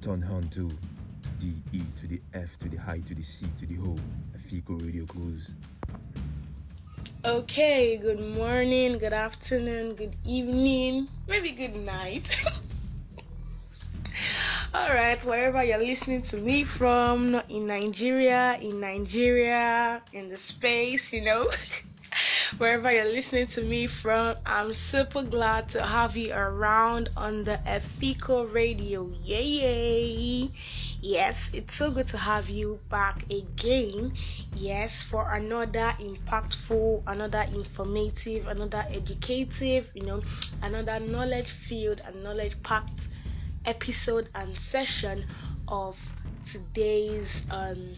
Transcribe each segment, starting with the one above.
You turn on to the E to the F to the I to the C to the O. Efiko Radio Cruise. Okay, good morning, good afternoon, good evening, maybe good night. Alright, wherever you're listening to me from, in Nigeria, in Nigeria, in the space, you know. wherever you're listening to me from, I'm super glad to have you around on the Efiko radio. Yay! yay. Yes, it's so good to have you back again. Yes, for another impactful, another informative, another educative, you know, another knowledge filled and knowledge packed episode and session of today's um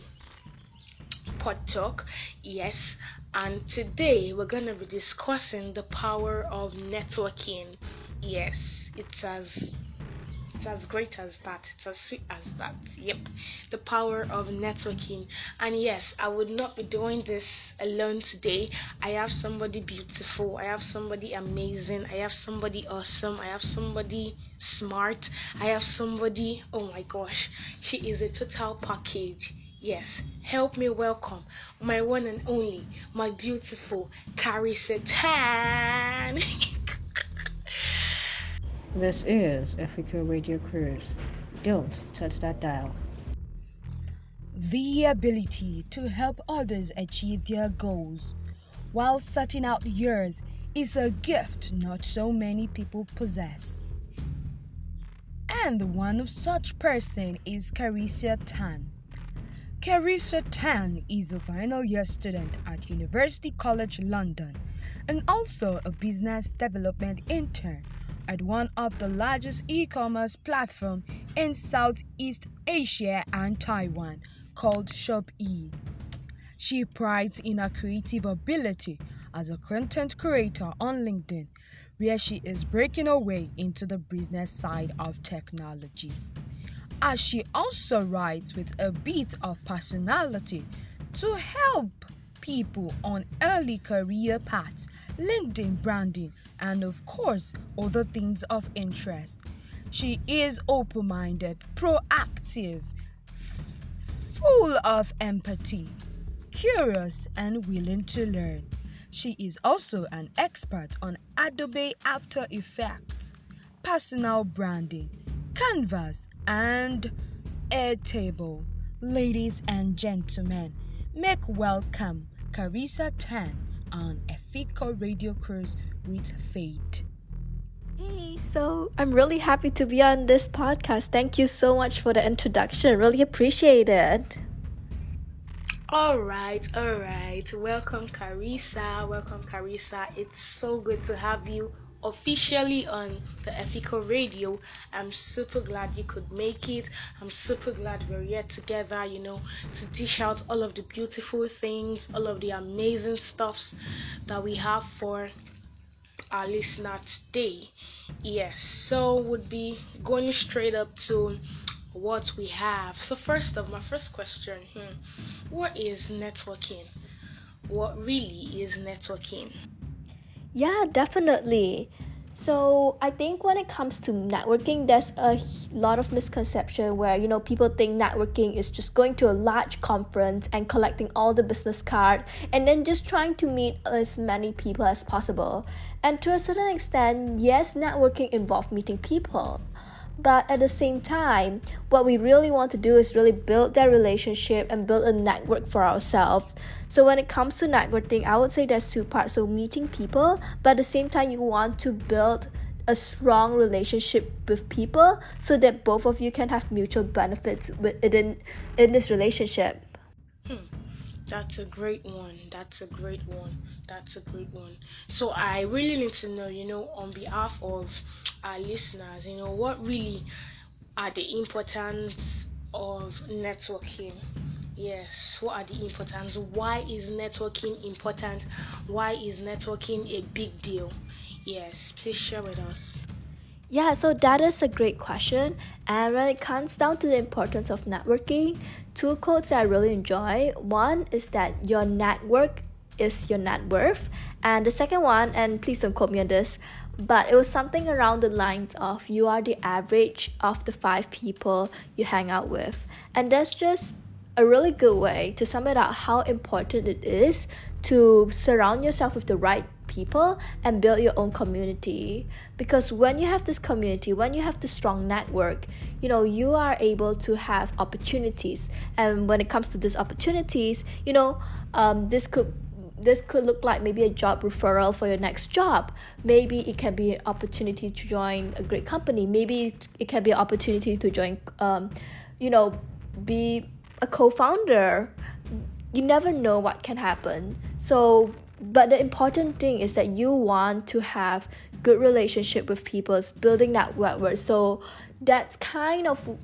pod talk. Yes, and today we're going to be discussing the power of networking. Yes, it's as it's as great as that. It's as sweet as that. Yep. The power of networking. And yes, I would not be doing this alone today. I have somebody beautiful. I have somebody amazing. I have somebody awesome. I have somebody smart. I have somebody, oh my gosh, she is a total package. Yes, help me welcome my one and only, my beautiful Carissa Tan. This is Efiko Radio Cruise. Don't touch that dial. The ability to help others achieve their goals while setting out yours is a gift not so many people possess. And one of such person is Carissa Tan. Carissa Tan is a final year student at University College London and also a business development intern at one of the largest e-commerce platform in Southeast Asia and Taiwan called Shopee. She prides in her creative ability as a content creator on LinkedIn, where she is breaking her way into the business side of technology. As she also writes with a bit of personality to help people on early career paths, LinkedIn branding, and of course, other things of interest. She is open minded, proactive, full of empathy, curious, and willing to learn. She is also an expert on Adobe After Effects, personal branding, Canvas, and a table. Ladies and gentlemen, make welcome Carissa Tan on Efiko Radio Cruise with Fate. Hey, so I'm really happy to be on this podcast. Thank you so much for the introduction. Really appreciate it. All right, all right. Welcome, Carissa. Welcome, Carissa. It's so good to have you officially on the Efiko Radio. I'm super glad you could make it. I'm super glad we're here together, you know, to dish out all of the beautiful things, all of the amazing stuffs that we have for our listener today. Yes, so would be going straight up to what we have. So first of my first question, hmm, what is networking? What really is networking? Yeah, definitely. So I think when it comes to networking, there's a lot of misconception where you know people think networking is just going to a large conference and collecting all the business card and then just trying to meet as many people as possible. And to a certain extent, yes, networking involves meeting people. But at the same time, what we really want to do is really build that relationship and build a network for ourselves. So when it comes to networking, I would say there's two parts. So meeting people, but at the same time, you want to build a strong relationship with people so that both of you can have mutual benefits within in this relationship. Hmm. That's a great one. That's a great one. That's a great one. So I really need to know, you know, on behalf of our listeners, you know, what really are the importance of networking? Yes, what are the importance? Why is networking important? Why is networking a big deal? Yes, please share with us. Yeah, so that is a great question. And when it comes down to the importance of networking, two quotes that I really enjoy. One is that your network is your net worth. And the second one, and please don't quote me on this, but it was something around the lines of you are the average of the five people you hang out with. And that's just a really good way to sum it up how important it is to surround yourself with the right people and build your own community. Because when you have this community when you have this strong network you know you are able to have opportunities. And when it comes to these opportunities you know um, this could this could look like maybe a job referral for your next job. Maybe it can be an opportunity to join a great company. Maybe it can be an opportunity to join um, you know be a co-founder. You never know what can happen. So but the important thing is that you want to have good relationship with people it's building that network. So that's kind of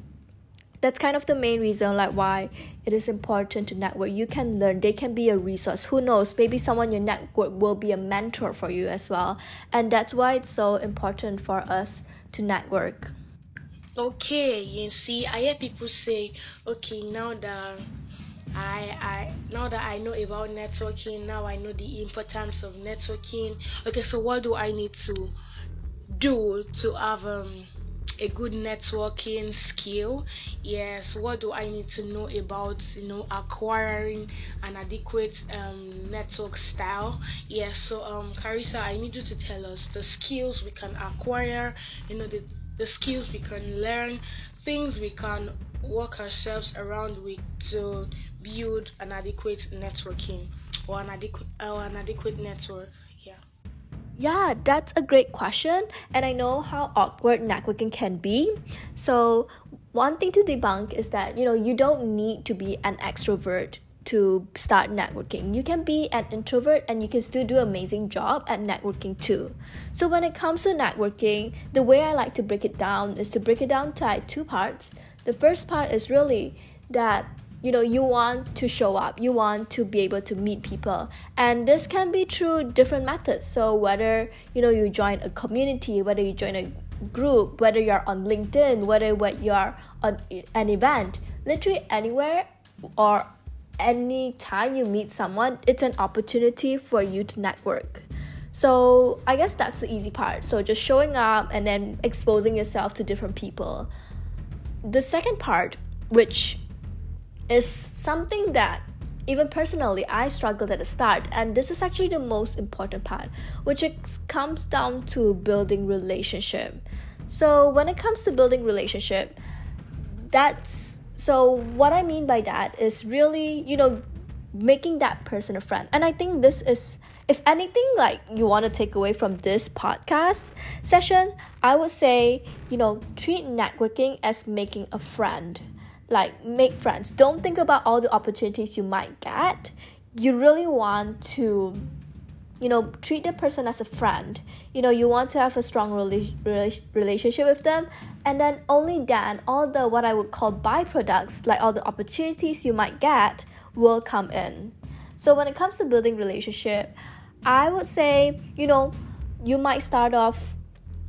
that's kind of the main reason like why it is important to network. You can learn they can be a resource. Who knows? Maybe someone your network will be a mentor for you as well. And that's why it's so important for us to network. Okay you see i hear people say okay now that I, I now that I know about networking, now I know the importance of networking. Okay, so what do I need to do to have um, a good networking skill? Yes, what do I need to know about you know acquiring an adequate um, network style? Yes, so um, Carissa, I need you to tell us the skills we can acquire. You know the the skills we can learn, things we can work ourselves around with to build an adequate networking or an adequate or an adequate network. Yeah. Yeah, that's a great question, and I know how awkward networking can be. So, one thing to debunk is that you know you don't need to be an extrovert to start networking. You can be an introvert and you can still do an amazing job at networking too. So when it comes to networking, the way I like to break it down is to break it down to two parts. The first part is really that you know you want to show up you want to be able to meet people and this can be through different methods so whether you know you join a community whether you join a group whether you're on linkedin whether what you're on an event literally anywhere or any time you meet someone it's an opportunity for you to network. So i guess that's the easy part. So just showing up and then exposing yourself to different people. The second part which is something that even personally I struggled at the start and this is actually the most important part which comes down to building relationship. So when it comes to building relationship that's so what I mean by that is really you know making that person a friend. And I think this is if anything like you want to take away from this podcast session I would say you know treat networking as making a friend. Like make friends. Don't think about all the opportunities you might get. You really want to you know treat the person as a friend. You know you want to have a strong rela- relationship with them. And then only then all the what i would call byproducts like all the opportunities you might get will come in. So when it comes to building relationship i would say you know you might start off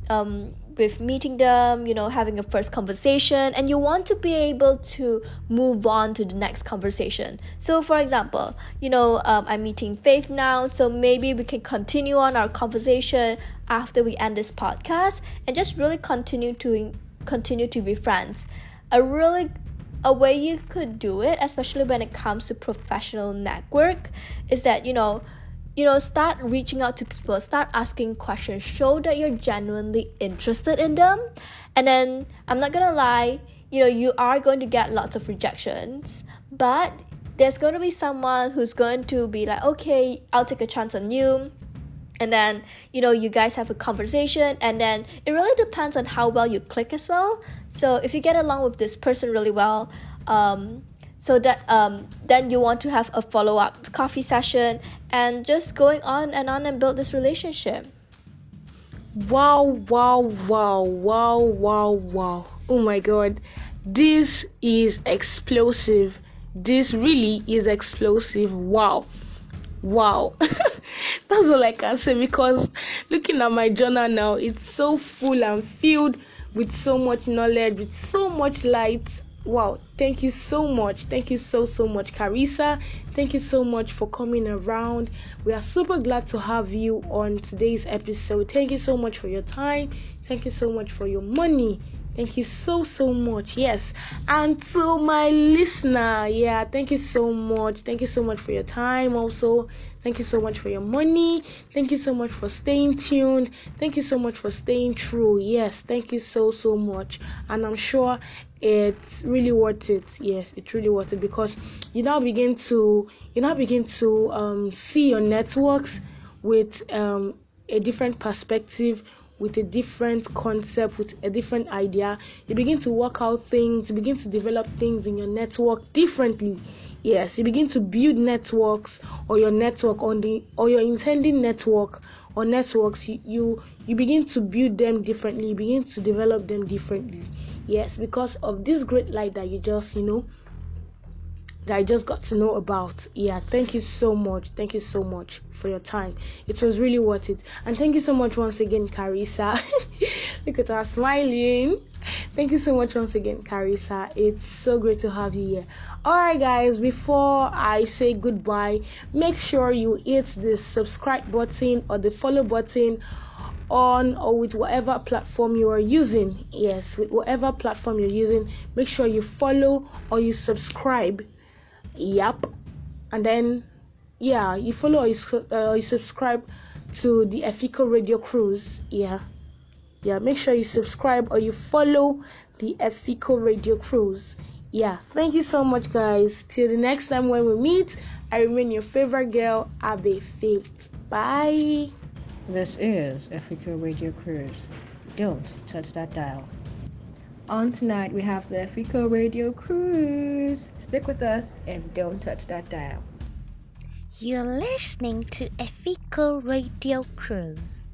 um, with meeting them, you know, having a first conversation, and you want to be able to move on to the next conversation. So, for example, you know, um, I'm meeting Faith now, so maybe we can continue on our conversation after we end this podcast and just really continue to continue to be friends. A really a way you could do it, especially when it comes to professional network, is that you know you know start reaching out to people start asking questions show that you're genuinely interested in them. And then i'm not gonna lie you know you are going to get lots of rejections but there's going to be someone who's going to be like okay i'll take a chance on you. And then you know you guys have a conversation and then it really depends on how well you click as well. So if you get along with this person really well um, so that um, then you want to have a follow-up coffee session and just going on and on and build this relationship. Wow wow wow wow wow wow. Oh my god. This is explosive. This really is explosive. Wow. Wow. That's all i can say because looking at my journal now it's so full and filled with so much knowledge with so much light wow thank you so much. Thank you so so much carissa. Thank you so much for coming around. We are super glad to have you on today's episode. Thank you so much for your time. Thank you so much for your money Thank you so so much. Yes. And to my listener, yeah, thank you so much. Thank you so much for your time also. Thank you so much for your money. Thank you so much for staying tuned. Thank you so much for staying true. Yes, thank you so so much. And I'm sure it's really worth it. Yes, it's really worth it because you now begin to you now begin to um, see your networks with um, a different perspective with a different concept, with a different idea. You begin to work out things, you begin to develop things in your network differently. Yes, you begin to build networks or your network on the or your intending network or networks you, you you begin to build them differently, you begin to develop them differently. Yes, because of this great light that you just, you know, that I just got to know about. Yeah, thank you so much. Thank you so much for your time. It was really worth it. And thank you so much once again, Carissa. Look at her smiling. Thank you so much once again, Carissa. It's so great to have you here. Alright, guys, before I say goodbye, make sure you hit the subscribe button or the follow button on or with whatever platform you are using. Yes, with whatever platform you're using, make sure you follow or you subscribe Yep. And then, yeah, you follow or you, uh, you subscribe to the Efiko Radio Cruise. Yeah. Yeah, make sure you subscribe or you follow the Efiko Radio Cruise. Yeah, thank you so much, guys. Till the next time when we meet, I remain your favorite girl, Abe Faith. Bye. This is Efiko Radio Cruise. Don't touch that dial. On tonight, we have the Efiko Radio Cruise. Stick with us and don't touch that dial. You're listening to Efiko Radio Cruise.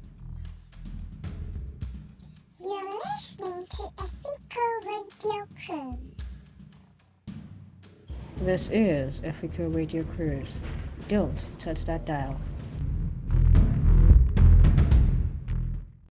You're listening to Efiko Radio Cruise. This is Efiko Radio Cruise. Don't touch that dial.